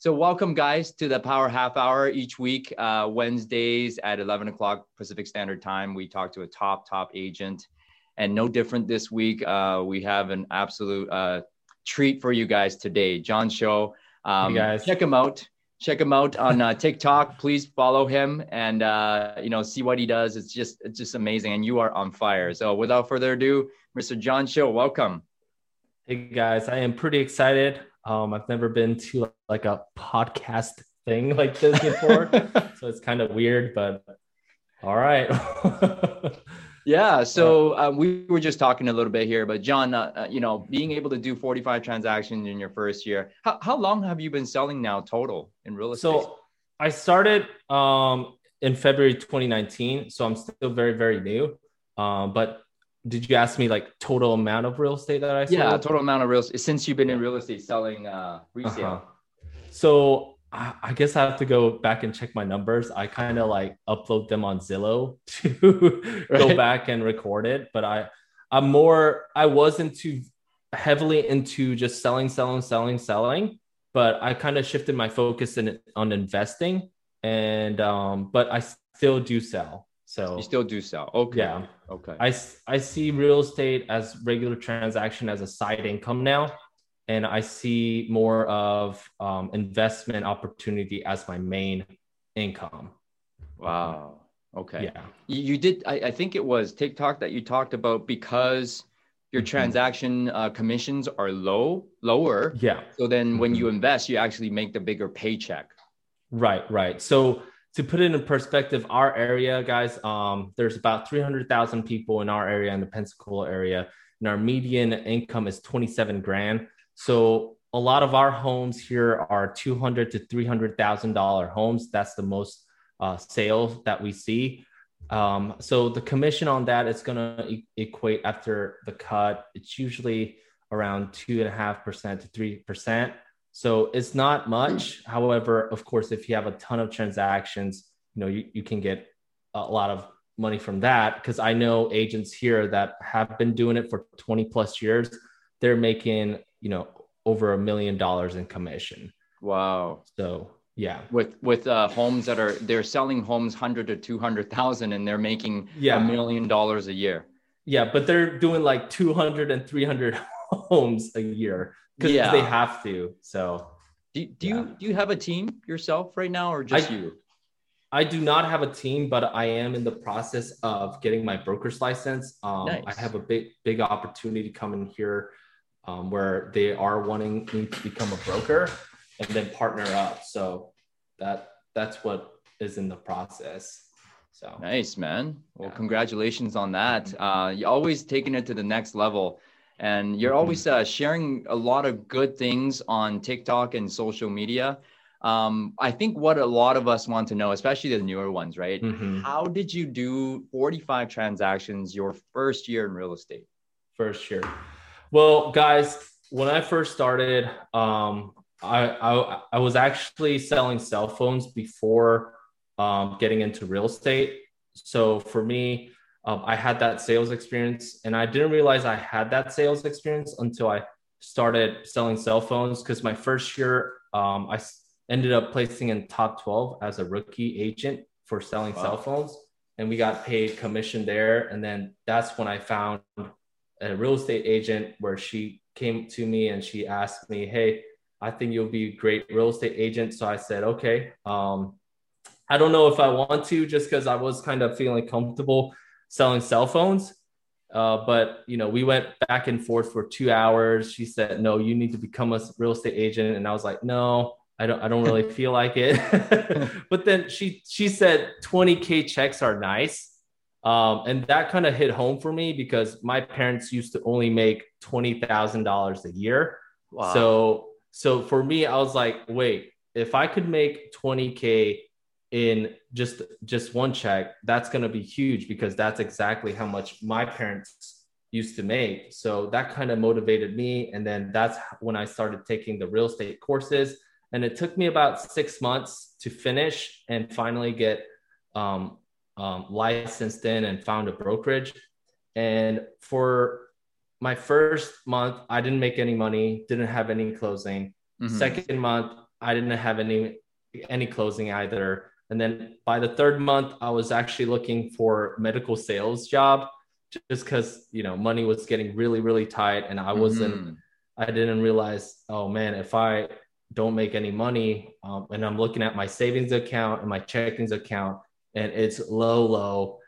So, welcome, guys, to the Power Half Hour each week, uh, Wednesdays at 11 o'clock Pacific Standard Time. We talk to a top, top agent. And no different this week. Uh, we have an absolute uh, treat for you guys today. John Cho. Um, hey guys. Check him out. Check him out on uh, TikTok. Please follow him and uh, you know see what he does. It's just it's just amazing, and you are on fire. So without further ado, Mr. John Cho, welcome. Hey guys, I am pretty excited. Um, I've never been to like a podcast thing like this before, so it's kind of weird, but all right. yeah. So uh, we were just talking a little bit here, but John, uh, uh, you know, being able to do 45 transactions in your first year, how, how long have you been selling now total in real estate? So I started um, in February 2019, so I'm still very, very new. Um, but did you ask me like total amount of real estate that I sold? Yeah, total amount of real estate since you've been in real estate selling uh, resale. Uh-huh. So I, I guess I have to go back and check my numbers. I kind of like upload them on Zillow to right. go back and record it. But I, I'm more. I wasn't too heavily into just selling, selling, selling, selling. But I kind of shifted my focus in on investing, and um, but I still do sell. So you still do sell. Okay. Yeah. Okay. I, I see real estate as regular transaction as a side income now. And I see more of um, investment opportunity as my main income. Wow. Okay. Yeah. You, you did, I, I, think it was TikTok that you talked about because your mm-hmm. transaction uh, commissions are low, lower. Yeah. So then when mm-hmm. you invest, you actually make the bigger paycheck. Right. Right. So to put it in perspective, our area, guys, um, there's about 300,000 people in our area in the Pensacola area, and our median income is 27 grand. So a lot of our homes here are 200 to 300,000 dollar homes. That's the most uh, sales that we see. Um, so the commission on that is going to e- equate after the cut. It's usually around two and a half percent to three percent. So it's not much. However, of course, if you have a ton of transactions, you know, you, you can get a lot of money from that. Because I know agents here that have been doing it for 20 plus years, they're making, you know, over a million dollars in commission. Wow. So yeah. With with uh, homes that are they're selling homes hundred to two hundred thousand and they're making yeah. a million dollars a year. Yeah, but they're doing like 200 and 300 homes a year because yeah. they have to. So, do, do yeah. you do you have a team yourself right now, or just I, you? I do not have a team, but I am in the process of getting my broker's license. Um, nice. I have a big big opportunity coming here um, where they are wanting me to become a broker and then partner up. So that that's what is in the process. So nice, man. Well, yeah. congratulations on that. Uh, you always taking it to the next level and you're mm-hmm. always uh, sharing a lot of good things on TikTok and social media. Um, I think what a lot of us want to know, especially the newer ones, right? Mm-hmm. How did you do 45 transactions your first year in real estate? First year. Well, guys, when I first started, um, I, I, I was actually selling cell phones before um, getting into real estate. So for me, um, I had that sales experience, and I didn't realize I had that sales experience until I started selling cell phones. Because my first year, um, I ended up placing in top 12 as a rookie agent for selling wow. cell phones, and we got paid commission there. And then that's when I found a real estate agent where she came to me and she asked me, "Hey, I think you'll be a great real estate agent." So I said, "Okay." Um, I don't know if I want to, just because I was kind of feeling comfortable selling cell phones. Uh, but you know, we went back and forth for two hours. She said, "No, you need to become a real estate agent," and I was like, "No, I don't. I don't really feel like it." but then she she said, "20k checks are nice," um, and that kind of hit home for me because my parents used to only make twenty thousand dollars a year. Wow. So so for me, I was like, "Wait, if I could make 20k in just just one check that's going to be huge because that's exactly how much my parents used to make. So that kind of motivated me. And then that's when i started taking the real estate courses. And it took me about six months to finish and finally get um, um, licensed in and found a brokerage. And for my first month i didn't make any money didn't have any closing. Mm-hmm. second month I didn't have any any closing either. And then by the third month, I was actually looking for medical sales job just because you know money was getting really really tight and I wasn't mm-hmm. I didn't realize oh man if I don't make any money um, and I'm looking at my savings account and my checkings account and it's low low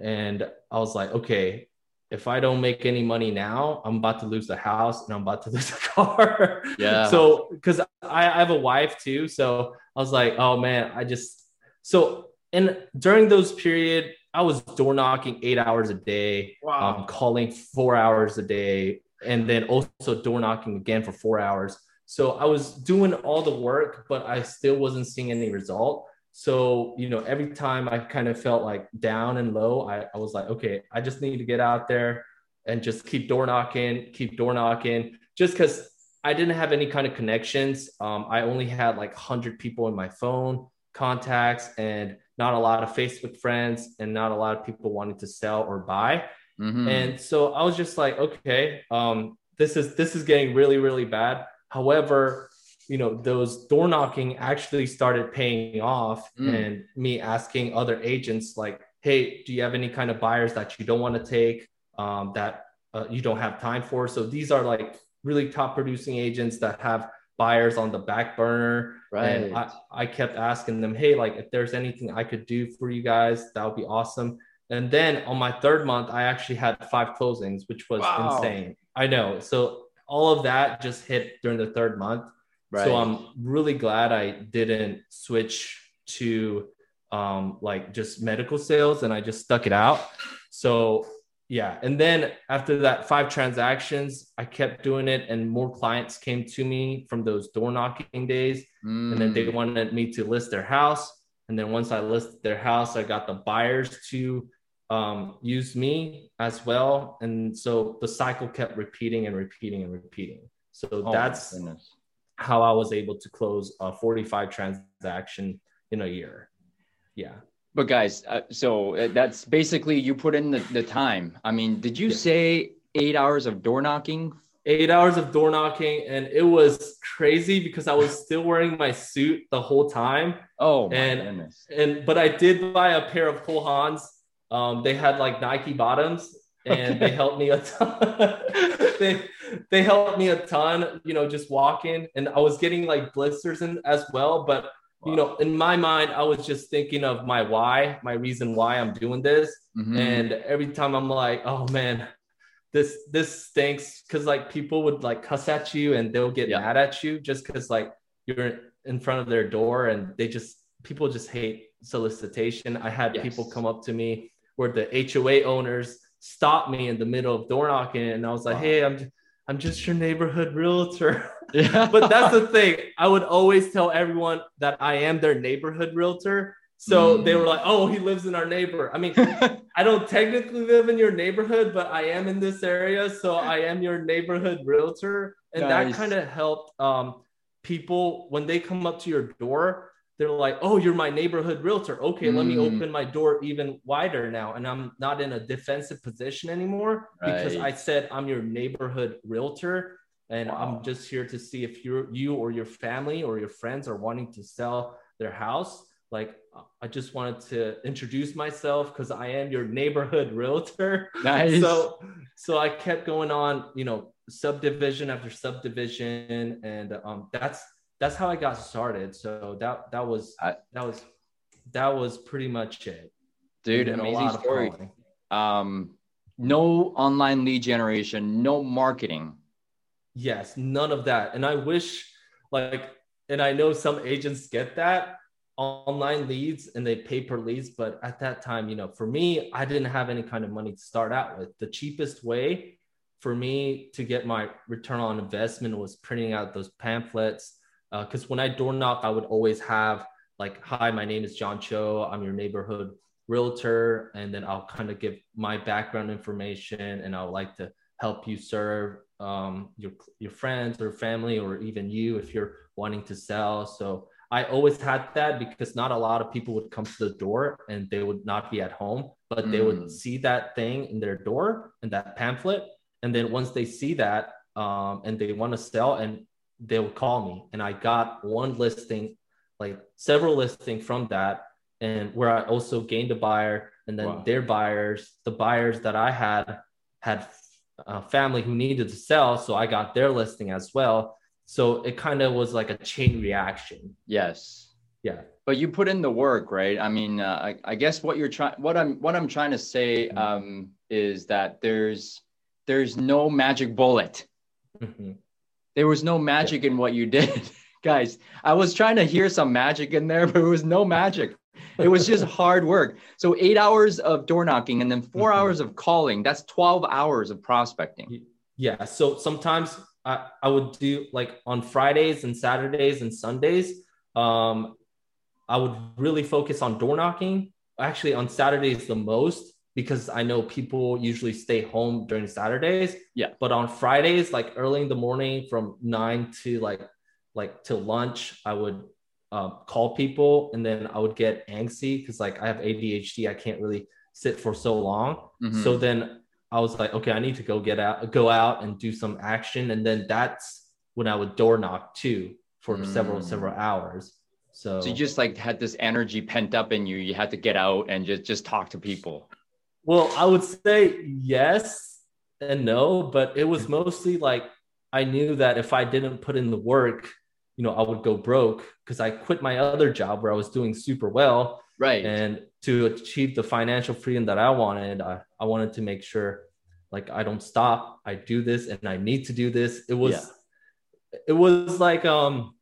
and I was like okay if I don't make any money now, I'm about to lose the house and I'm about to lose the car. Yeah. so, because I, I, have a wife too. So I was like, oh man, I just, so, and during those period, I was door knocking eight hours a day, wow. um, calling four hours a day, and then also door knocking again for four hours. So I was doing all the work, but I still wasn't seeing any result. So, you know, every time I kind of felt like down and low, I, I was like, okay, I just need to get out there and just keep door knocking, keep door knocking, just because I didn't have any kind of connections. Um, I only had like 100 people in my phone contacts and not a lot of Facebook friends and not a lot of people wanting to sell or buy. Mm-hmm. And so I was just like, okay, um, this is this is getting really really bad. However, you know those door knocking actually started paying off, mm. and me asking other agents like, hey, do you have any kind of buyers that you don't want to take um, that uh, you don't have time for? So these are like really top producing agents that have buyers on the back burner. Right. And I, I kept asking them, hey, like if there's anything I could do for you guys, that would be awesome. And then on my third month, I actually had five closings, which was wow. insane. I know. So all of that just hit during the third month. Right. So I'm really glad I didn't switch to um, like just medical sales and I just stuck it out. So yeah and then after that five transactions i kept doing it and more clients came to me from those door knocking days mm. and then they mm. wanted me to list their house and then once i listed their house i got the buyers to um, use me as well and so the cycle kept repeating and repeating and repeating so oh that's how i was able to close a 45 transaction in a year yeah but guys, uh, so uh, that's basically you put in the, the time. I mean, did you yeah. say eight hours of door knocking? Eight hours of door knocking, and it was crazy because I was still wearing my suit the whole time. Oh, and goodness. and but I did buy a pair of Cole Haans. Um, they had like Nike bottoms, and okay. they helped me a ton. they they helped me a ton. You know, just walking, and I was getting like blisters in as well, but you know, in my mind, I was just thinking of my why, my reason why I'm doing this. Mm-hmm. And every time I'm like, oh man, this this stinks because like people would like cuss at you and they'll get yeah. mad at you just because like you're in front of their door and they just people just hate solicitation. I had yes. people come up to me where the HOA owners stopped me in the middle of door knocking and I was like, wow. hey, I'm I'm just your neighborhood realtor. Yeah. but that's the thing. I would always tell everyone that I am their neighborhood realtor. So mm. they were like, oh, he lives in our neighbor. I mean, I don't technically live in your neighborhood, but I am in this area. So I am your neighborhood realtor. And nice. that kind of helped um, people when they come up to your door they're like, oh, you're my neighborhood realtor. Okay, mm. let me mm. open my door even wider now. And I'm not in a defensive position anymore right. because I said I'm your neighborhood realtor. And wow. I'm just here to see if you're you or your family or your friends are wanting to sell their house. Like I just wanted to introduce myself because I am your neighborhood realtor. Nice. So so I kept going on, you know, subdivision after subdivision. And um that's that's how I got started. So that that was I, that was that was pretty much it. Dude, amazing story. Um, no online lead generation, no marketing. Yes, none of that. And I wish, like, and I know some agents get that online leads and they pay per leads, but at that time, you know, for me, I didn't have any kind of money to start out with. The cheapest way for me to get my return on investment was printing out those pamphlets because uh, when I door knock, I would always have like, "Hi, my name is John Cho. I'm your neighborhood realtor," and then I'll kind of give my background information, and I would like to help you serve um, your your friends or family, or even you if you're wanting to sell. So I always had that because not a lot of people would come to the door and they would not be at home, but mm. they would mm. see that thing in their door and that pamphlet, and then once they see that um, and they want to sell and they would call me and I got one listing, like several listing from that. And where I also gained a buyer and then wow. their buyers, the buyers that I had had a family who needed to sell. So I got their listing as well. So it kind of was like a chain reaction. Yes. Yeah. But you put in the work, right? I mean, uh, I, I, guess what you're trying, what I'm, what I'm trying to say mm-hmm. um, is that there's, there's no magic bullet. Mm-hmm. There was no magic in what you did, guys. I was trying to hear some magic in there, but there was no magic. It was just hard work. So eight hours of door knocking and then 4 mm-hmm. hours of calling. That's 12 hours of prospecting. Yeah. So sometimes I, I would do like on Fridays and Saturdays and Sundays. Um, I would really focus on door knocking. Actually, on Saturdays the most because I know people usually stay home during Saturdays. Yeah. But on Fridays, like early in the morning from nine to like like till lunch, I would uh, call people and then I would get angsty because like I have ADHD, I can't really sit for so long. Mm-hmm. So then I was like, okay, I need to go get out, go out and do some action, and then that's when I would door knock too for mm. several several hours. So, so you just like had this energy pent up in you. You had to get out and just just talk to people. Well, I would say yes and no, but it was mostly like I knew that if I didn't put in the work, you know, I would go broke because I quit my other job where I was doing super well. Right. And to achieve the financial freedom that I wanted, I, I wanted to make sure like I don't stop. I do this and I need to do this. It was yeah. it was like um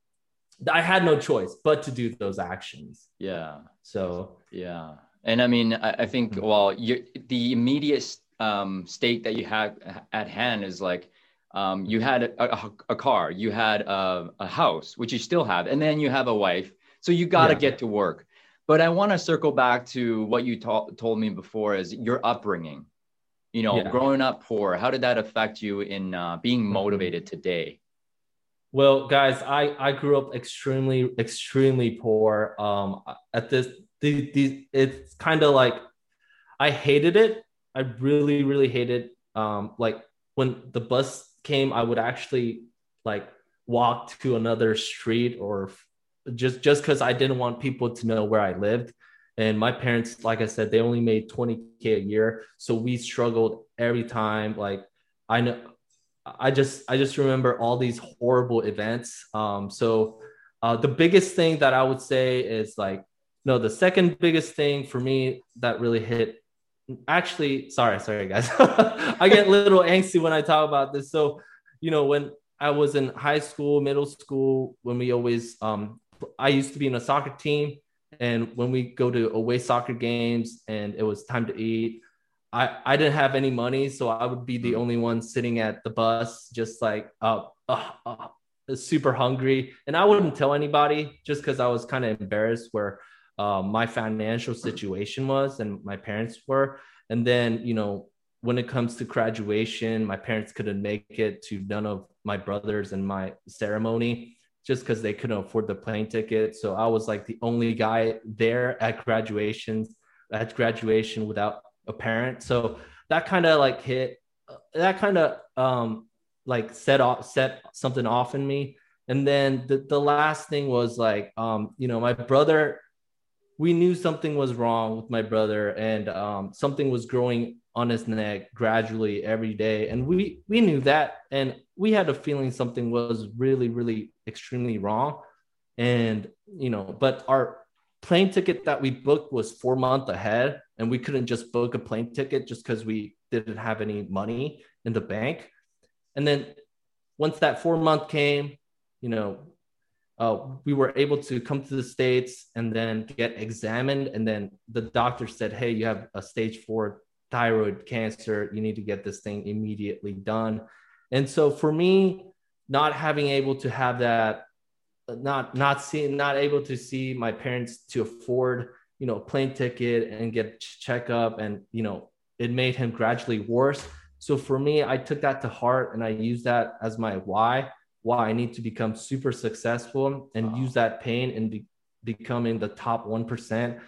I had no choice but to do those actions. Yeah. So yeah. And I mean, I, I think mm-hmm. well, you the immediate um, state that you had at hand is like um, you had a, a, a car, you had a, a, house, which you still have, and then you have a wife. So you got to yeah. get to work. But I want to circle back to what you ta- told me before is your upbringing. You know, yeah. growing up poor, how did that affect you in uh, being mm-hmm. motivated today? Well, guys, I, I grew up extremely, extremely poor. Um, at this, the, the, it's kind of like I hated it. I really, really hated. Um, like when the bus came, I would actually like walk to another street or just just because I didn't want people to know where I lived. And my parents, like I said, they only made 20k a year, so we struggled every time. Like I know, I just I just remember all these horrible events. Um, so uh, the biggest thing that I would say is like no, the second biggest thing for me that really hit actually sorry sorry guys. I get a little angsty when i talk about this. So you know when i was in high school middle school when we always um i used to be in a soccer team. And when we go to away soccer games and it was time to eat i i didn't have any money. So i would be the mm. only one sitting at the bus just like uh, uh, uh super hungry. And i wouldn't tell anybody just because i was kind of embarrassed where uh, my financial situation was and my parents were. And then, you know, when it comes to graduation, my parents couldn't make it to none of my brothers and my ceremony just because they couldn't afford the plane ticket. So I was like the only guy there at graduation, at graduation without a parent. So that kind of like hit, that kind of um, like set off, set something off in me. And then the, the last thing was like, um, you know, my brother we knew something was wrong with my brother and um, something was growing on his neck gradually every day. And we we knew that. And we had a feeling something was really really extremely wrong. And you know but our plane ticket that we booked was four months ahead. And we couldn't just book a plane ticket just because we didn't have any money in the bank. And then once that four month came you know uh, we were able to come to the states and then get examined. And then the doctor said hey you have a stage four thyroid cancer. You need to get this thing immediately done. And so for me not having able to have that not not seeing not able to see my parents to afford you know a plane ticket and get checkup and you know it made him gradually worse. So for me i took that to heart and i used that as my why why I need to become super successful and wow. use that pain in be- becoming the top 1%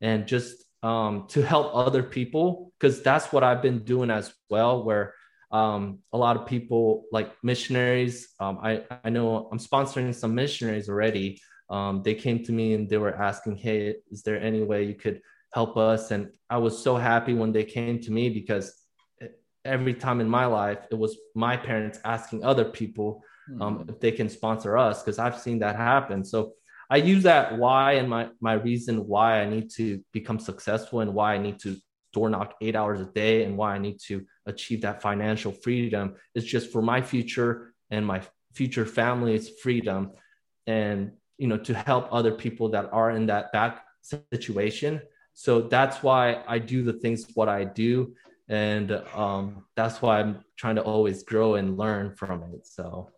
and just um, to help other people because that's what I've been doing as well where um, a lot of people like missionaries. Um, I, I know I'm sponsoring some missionaries already. Um, they came to me and they were asking, Hey, is there any way you could help us? And I was so happy when they came to me because every time in my life, it was my parents asking other people um, mm-hmm. if they can sponsor us because I've seen that happen. So I use that why and my my reason why I need to become successful and why I need to door knock eight hours a day and why I need to achieve that financial freedom is just for my future and my future family's freedom and you know to help other people that are in that back situation so that's why i do the things what i do and um, that's why i'm trying to always grow and learn from it so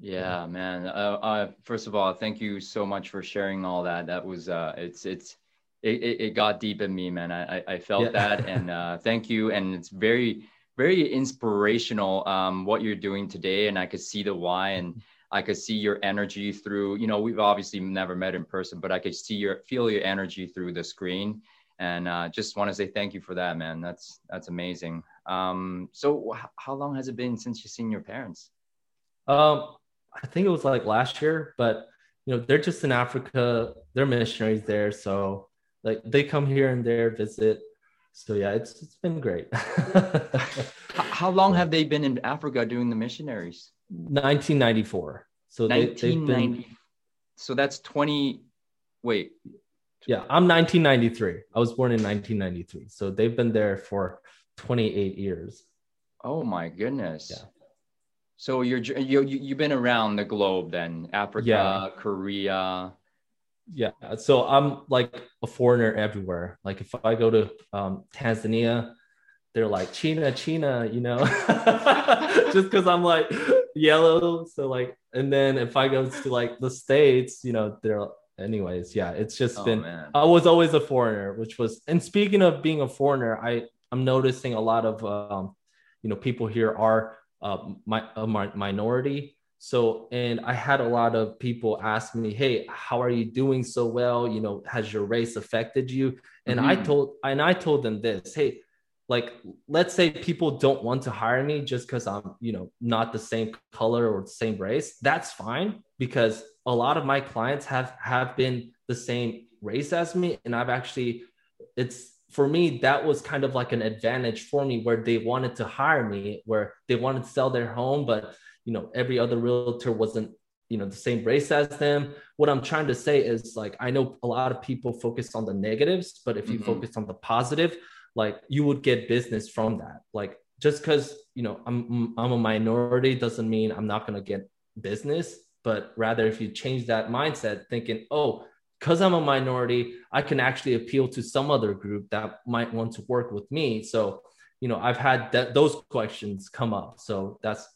yeah man uh, uh, first of all thank you so much for sharing all that that was uh, it's it's it, it, got deep in me, man. I, I felt yeah. that. And uh, thank you. And it's very, very inspirational um, what you're doing today. And I could see the why and I could see your energy through, you know, we've obviously never met in person, but I could see your, feel your energy through the screen. And uh, just want to say thank you for that, man. That's, that's amazing. Um, so how long has it been since you've seen your parents? Um, I think it was like last year, but you know, they're just in Africa. They're missionaries there. So like they come here and there visit so yeah it's it's been great how long have they been in africa doing the missionaries 1994 so 1990 been... so that's 20 wait yeah i'm 1993 i was born in 1993 so they've been there for 28 years. Oh my goodness. Yeah. So you're you, you've been around the globe then africa yeah. korea. Yeah so i'm like a foreigner everywhere. Like if i go to um, tanzania they're like china china you know? Just because i'm like yellow. So like and then if i go to like the states you know they're anyways yeah it's just oh, been man. i was always a foreigner which was and speaking of being a foreigner i i'm noticing a lot of um, you know people here are uh, my a minority so, and I had a lot of people ask me, Hey, how are you doing so well? You know, has your race affected you? And mm-hmm. I told, and I told them this, Hey, like, let's say people don't want to hire me just because I'm, you know, not the same color or the same race. That's fine because a lot of my clients have have been the same race as me. And I've actually, it's for me, that was kind of like an advantage for me where they wanted to hire me, where they wanted to sell their home, but you know every other realtor wasn't you know the same race as them what i'm trying to say is like i know a lot of people focus on the negatives but if you mm-hmm. focus on the positive like you would get business from that like just because you know i'm i'm a minority doesn't mean i'm not going to get business but rather if you change that mindset thinking oh because i'm a minority i can actually appeal to some other group that might want to work with me so you know i've had that those questions come up so that's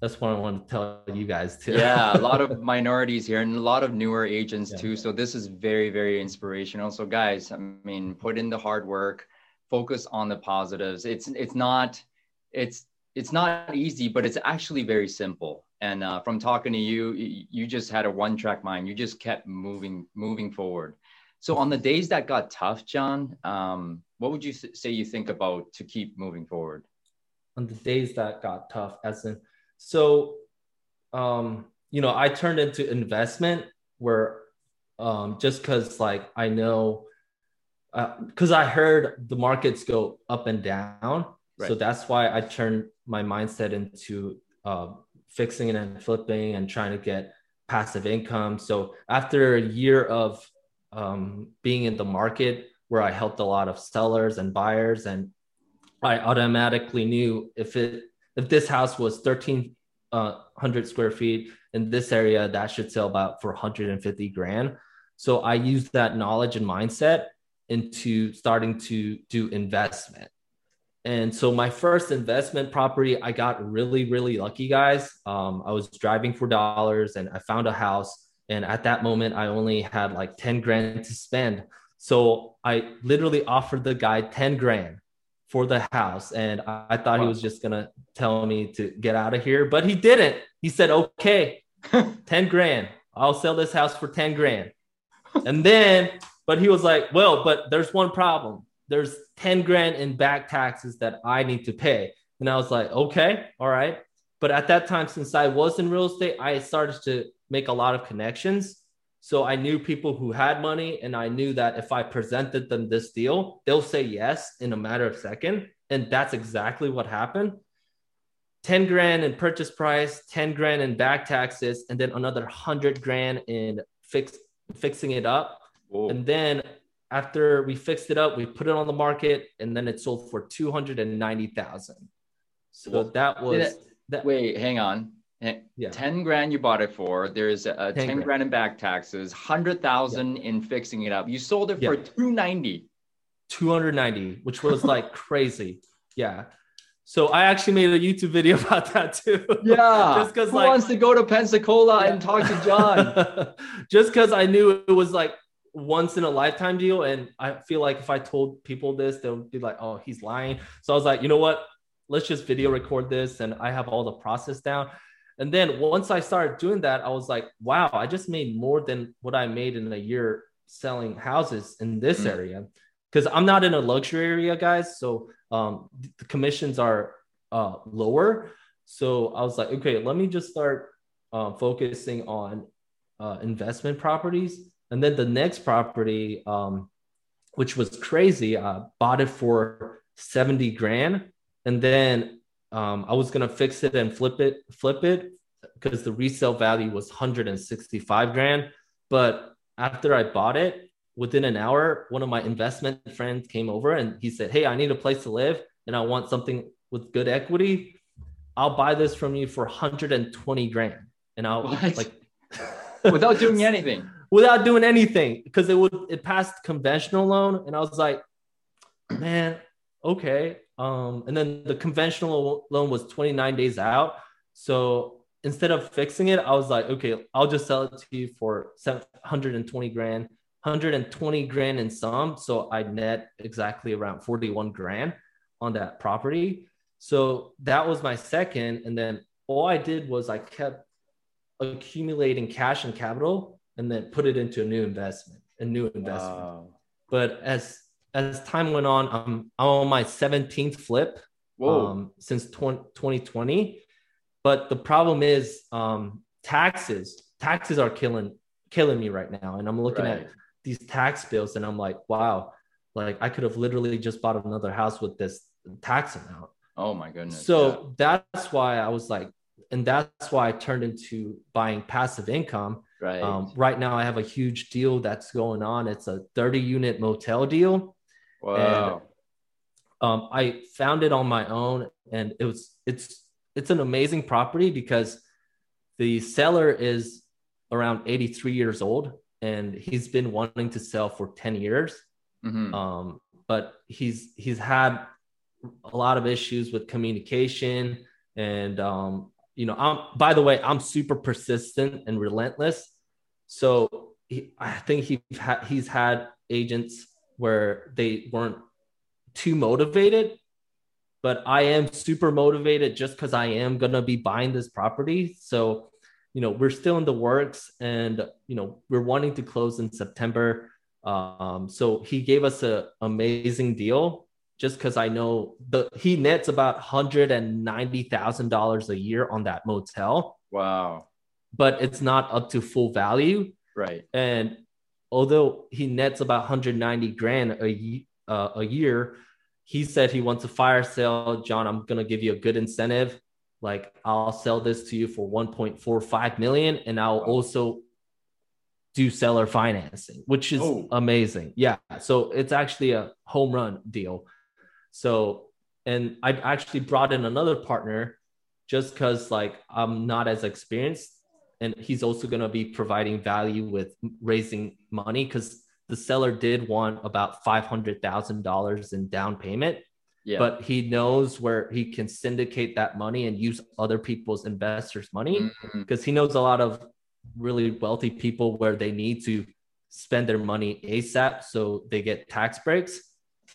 that's what I want to tell you guys too. yeah, a lot of minorities here and a lot of newer agents yeah. too. So this is very, very inspirational. So guys, I mean, put in the hard work, focus on the positives. It's it's not it's it's not easy, but it's actually very simple. And uh, from talking to you, you just had a one track mind. You just kept moving moving forward. So on the days that got tough, John, um, what would you say you think about to keep moving forward? On the days that got tough, as in so, um, you know, I turned into investment where um, just because like I know, because uh, I heard the markets go up and down. Right. So that's why I turned my mindset into uh, fixing and flipping and trying to get passive income. So after a year of um, being in the market where I helped a lot of sellers and buyers, and I automatically knew if it if this house was 1300 uh, square feet in this area, that should sell about for 150 grand. So I used that knowledge and mindset into starting to do investment. And so my first investment property, I got really, really lucky, guys. Um, I was driving for dollars and I found a house. And at that moment, I only had like 10 grand to spend. So I literally offered the guy 10 grand for the house. And I, I thought wow. he was just going to tell me to get out of here, but he didn't. He said, okay, 10 grand. I'll sell this house for 10 grand. And then, but he was like, well, but there's one problem. There's 10 grand in back taxes that I need to pay. And I was like, okay, all right. But at that time, since I was in real estate, I started to make a lot of connections. So I knew people who had money, and I knew that if I presented them this deal, they'll say yes in a matter of second. And that's exactly what happened. 10 grand in purchase price, 10 grand in back taxes, and then another 100 grand in fix, fixing it up. Whoa. And then after we fixed it up, we put it on the market, and then it sold for 290,000. So well, that was that. Wait, hang on. Yeah. 10 grand you bought it for. There's a 10, 10 grand. grand in back taxes, 100,000 yeah. in fixing it up. You sold it for yeah. 290. 290, which was like crazy. Yeah. So I actually made a YouTube video about that too. Yeah. just because like wants to go to Pensacola yeah. and talk to John. just because I knew it was like once in a lifetime deal. And I feel like if I told people this, they'll be like, oh, he's lying. So I was like, you know what? Let's just video record this. And I have all the process down. And then once I started doing that, I was like, wow, I just made more than what I made in a year selling houses in this mm. area. Because I'm not in a luxury area, guys. So um, the commissions are uh, lower. So I was like, okay, let me just start uh, focusing on uh, investment properties. And then the next property, um, which was crazy, I bought it for 70 grand. And then um, I was gonna fix it and flip it, flip it, because the resale value was 165 grand. But after I bought it, within an hour, one of my investment friends came over and he said, "Hey, I need a place to live, and I want something with good equity. I'll buy this from you for 120 grand." And I'll what? like without doing anything. Without doing anything, because it would it passed conventional loan, and I was like, man, okay. Um, and then the conventional loan was 29 days out. So instead of fixing it, I was like, okay, I'll just sell it to you for 720 grand, 120 grand in sum. So I net exactly around 41 grand on that property. So that was my second. And then all I did was I kept accumulating cash and capital and then put it into a new investment, a new investment. Wow. But as as time went on, I'm, I'm on my 17th flip um, since 20, 2020. But the problem is um, taxes. Taxes are killing killing me right now. And I'm looking right. at these tax bills and I'm like, wow, like I could have literally just bought another house with this tax amount. Oh my goodness. So yeah. that's why I was like, and that's why I turned into buying passive income. Right. Um, right now, I have a huge deal that's going on. It's a 30 unit motel deal. Wow. And, um, I found it on my own, and it was it's it's an amazing property because the seller is around 83 years old, and he's been wanting to sell for 10 years. Mm-hmm. Um, but he's he's had a lot of issues with communication and um, you know i'm by the way i'm super persistent and relentless. So he, i think he he's had agents where they weren't too motivated but i am super motivated just because i am to be buying this property. So you know we're still in the works and you know we're wanting to close in september. Um, so he gave us an amazing deal just because i know the he nets about $190000 a year on that motel wow but it's not up to full value right and although he nets about 190 grand a, uh, a year, he said he wants a fire sale. John, I'm going to give you a good incentive. Like I'll sell this to you for 1.45 million and I'll wow. also do seller financing, which is oh. amazing. Yeah. So it's actually a home run deal. So, and I actually brought in another partner just because like I'm not as experienced and he's also going to be providing value with raising money because the seller did want about $500,000 in down payment. Yeah. But he knows where he can syndicate that money and use other people's investors' money because mm-hmm. he knows a lot of really wealthy people where they need to spend their money ASAP so they get tax breaks.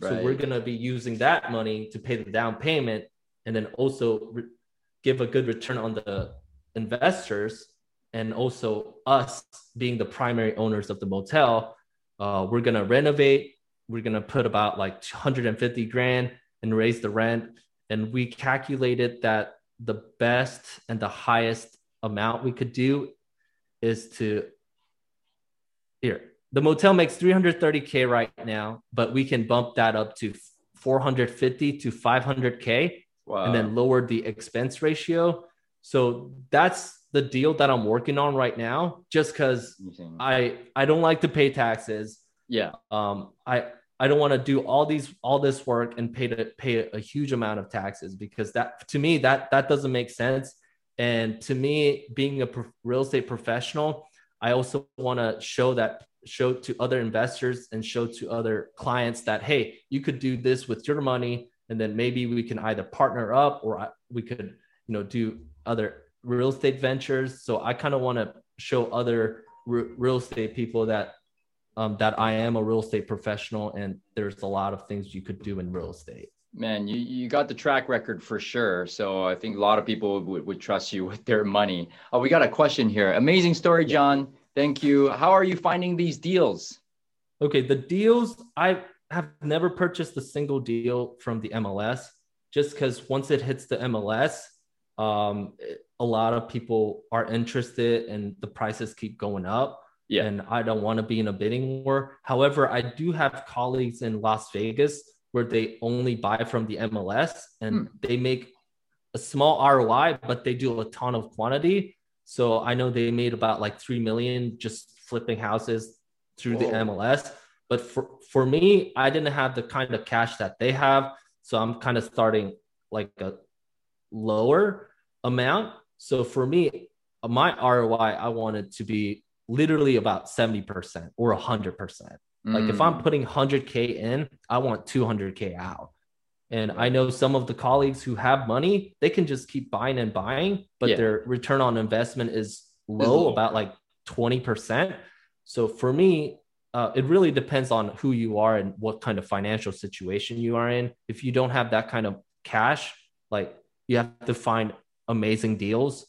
Right. So we're going to be using that money to pay the down payment and then also re- give a good return on the investors and also us being the primary owners of the motel, uh, we're gonna renovate. We're gonna put about like 150 grand and raise the rent. and we calculated that the best and the highest amount we could do is to here the motel makes 330k right now but we can bump that up to 450 to 500k wow. and then lower the expense ratio so that's the deal that i'm working on right now just because i i don't like to pay taxes yeah um i I don't want to do all these all this work and pay to pay a huge amount of taxes because that to me that that doesn't make sense. And to me, being a pro- real estate professional, I also want to show that show to other investors and show to other clients that hey, you could do this with your money, and then maybe we can either partner up or we could you know do other real estate ventures. So I kind of want to show other real estate people that um, that I am a real estate professional and there's a lot of things you could do in real estate. Man, you, you got the track record for sure. So I think a lot of people would, would trust you with their money. Oh, we got a question here. Amazing story, John. Thank you. How are you finding these deals? Okay, the deals, I have never purchased a single deal from the MLS just because once it hits the MLS, um, a lot of people are interested and the prices keep going up. Yeah. And I don't want to be in a bidding war. However, I do have colleagues in Las Vegas where they only buy from the MLS and hmm. they make a small ROI, but they do a ton of quantity. So I know they made about like 3 million just flipping houses through Whoa. the MLS. But for, for me, I didn't have the kind of cash that they have. So I'm kind of starting like a lower amount. So for me, my ROI, I wanted to be literally about 70% or 100%. Mm. Like if I'm mm. putting 100K in, I want 200K out. And I know some of the colleagues who have money, they can just keep buying and buying, but yeah. their return on investment is low, about like 20%. So for me, uh, it really depends on who you are and what kind of financial situation you are in. If you don't have that kind of cash, like you have to find amazing deals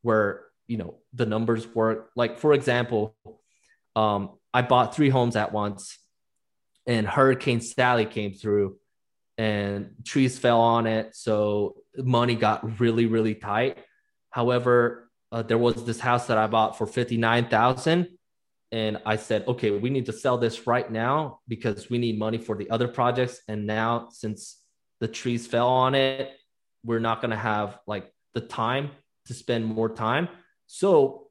where you know the numbers work like for example um i bought three homes at once and hurricane sally came through and trees fell on it so money got really really tight. However uh, there was this house that i bought for 59000 and i said okay we need to sell this right now because we need money for the other projects. And now since the trees fell on it we're not going to have like the time to spend more time. So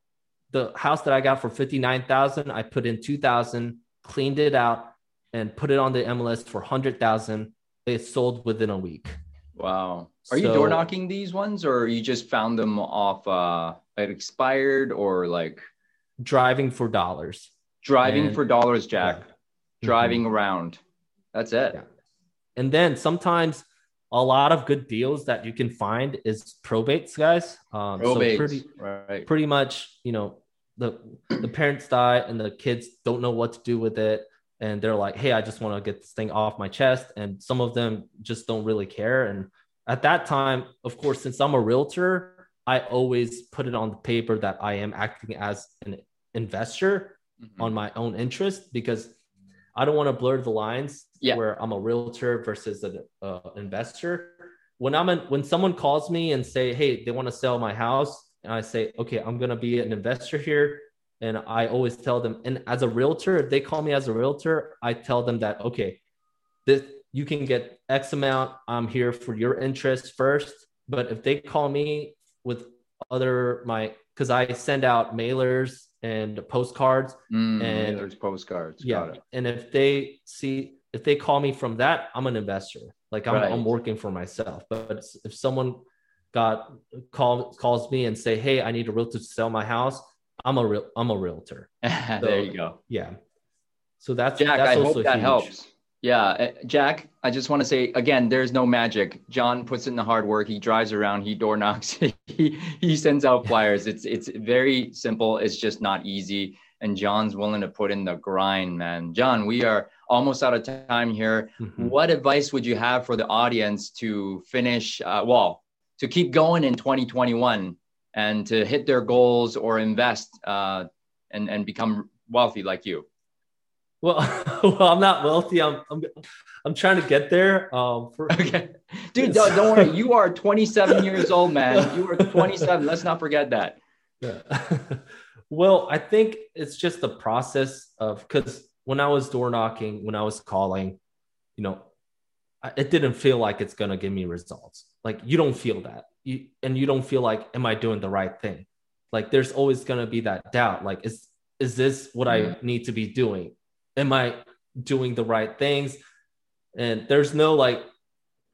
the house that I got for 59,000, I put in 2,000, cleaned it out and put it on the MLS for 100,000. It sold within a week. Wow. Are so, you door knocking these ones or you just found them off uh it expired or like driving for dollars? Driving and, for dollars, Jack. Yeah. Driving mm-hmm. around. That's it. Yeah. And then sometimes a lot of good deals that you can find is probates, guys. Um, probates, so pretty, right. pretty much, you know, the the parents die and the kids don't know what to do with it, and they're like, "Hey, I just want to get this thing off my chest." And some of them just don't really care. And at that time, of course, since I'm a realtor, I always put it on the paper that I am acting as an investor mm-hmm. on my own interest because I don't want to blur the lines yeah. where I'm a realtor versus an uh, investor. When I'm when someone calls me and say, "Hey, they want to sell my house," and I say, "Okay, I'm gonna be an investor here," and I always tell them, and as a realtor, if they call me as a realtor, I tell them that, okay, this you can get X amount. I'm here for your interest first, but if they call me with other my because I send out mailers and postcards mm, and there's postcards yeah and if they see if they call me from that i'm an investor like i'm, right. I'm working for myself but if someone got call calls me and say hey i need a realtor to sell my house i'm a real i'm a realtor so, there you go yeah so that's jack that's i hope that huge. helps yeah, uh, Jack, I just want to say again, there's no magic. John puts in the hard work. He drives around, he door knocks, he, he sends out flyers. It's it's very simple. It's just not easy. And John's willing to put in the grind, man. John, we are almost out of time here. Mm-hmm. What advice would you have for the audience to finish, uh, well, to keep going in 2021 and to hit their goals or invest uh, and, and become wealthy like you? Well, well, I'm not wealthy. I'm, I'm, I'm trying to get there. Um, for, okay, dude, don't, don't worry. You are 27 years old, man. You are 27. Let's not forget that. Yeah. well, I think it's just the process of because when I was door knocking, when I was calling, you know, it didn't feel like it's gonna give me results. Like you don't feel that, you and you don't feel like, am I doing the right thing? Like there's always gonna be that doubt. Like is is this what I need to be doing? am I doing the right things? And there's no like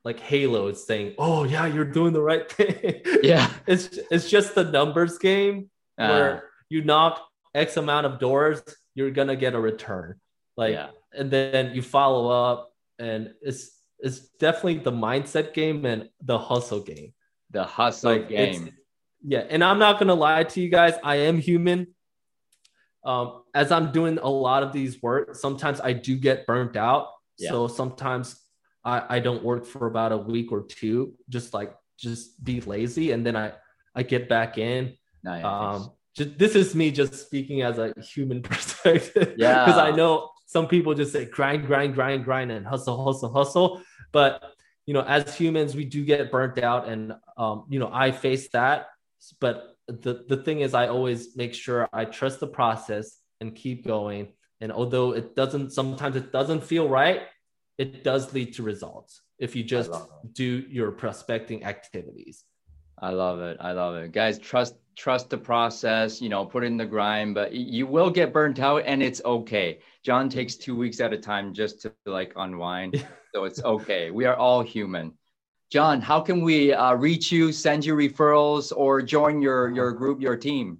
like Halo it's saying, "Oh yeah, you're doing the right thing." Yeah, it's it's just the numbers game uh, where you knock X amount of doors, you're gonna get a return. Like, yeah. and then you follow up, and it's it's definitely the mindset game and the hustle game. The hustle like, game. Yeah, and I'm not gonna lie to you guys. I am human um, as I'm doing a lot of these work, sometimes I do get burnt out. Yeah. So sometimes I, I don't work for about a week or two, just like just be lazy, and then I I get back in. Nice. Um, just, this is me just speaking as a human perspective. Yeah. Because I know some people just say grind, grind, grind, grind, and hustle, hustle, hustle. But you know, as humans, we do get burnt out, and um, you know, I face that. But the, the thing is i always make sure i trust the process and keep going. And although it doesn't sometimes it doesn't feel right it does lead to results if you just do your prospecting activities. I love it. I love it. Guys trust trust the process you know put in the grind but you will get burnt out and it's okay. John takes two weeks at a time just to like unwind. So it's okay. We are all human John, how can we uh, reach you, send you referrals, or join your your group, your team?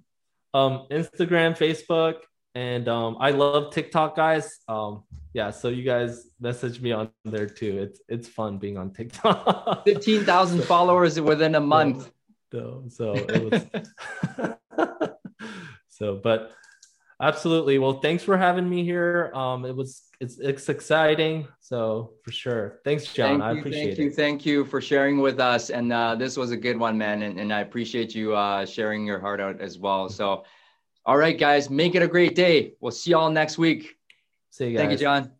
Um, Instagram, Facebook, and um, I love TikTok, guys. Um, yeah, so you guys message me on there too. It's it's fun being on TikTok. Fifteen thousand followers within a month. So, so it was. so, but absolutely. Well, thanks for having me here. Um, it was it's it's exciting. So for sure. Thanks, John. Thank I appreciate thank it. Thank you. Thank you for sharing with us. And uh, this was a good one, man. And, and I appreciate you uh, sharing your heart out as well. So, all right, guys, make it a great day. We'll see y'all next week. See you guys. Thank you, John.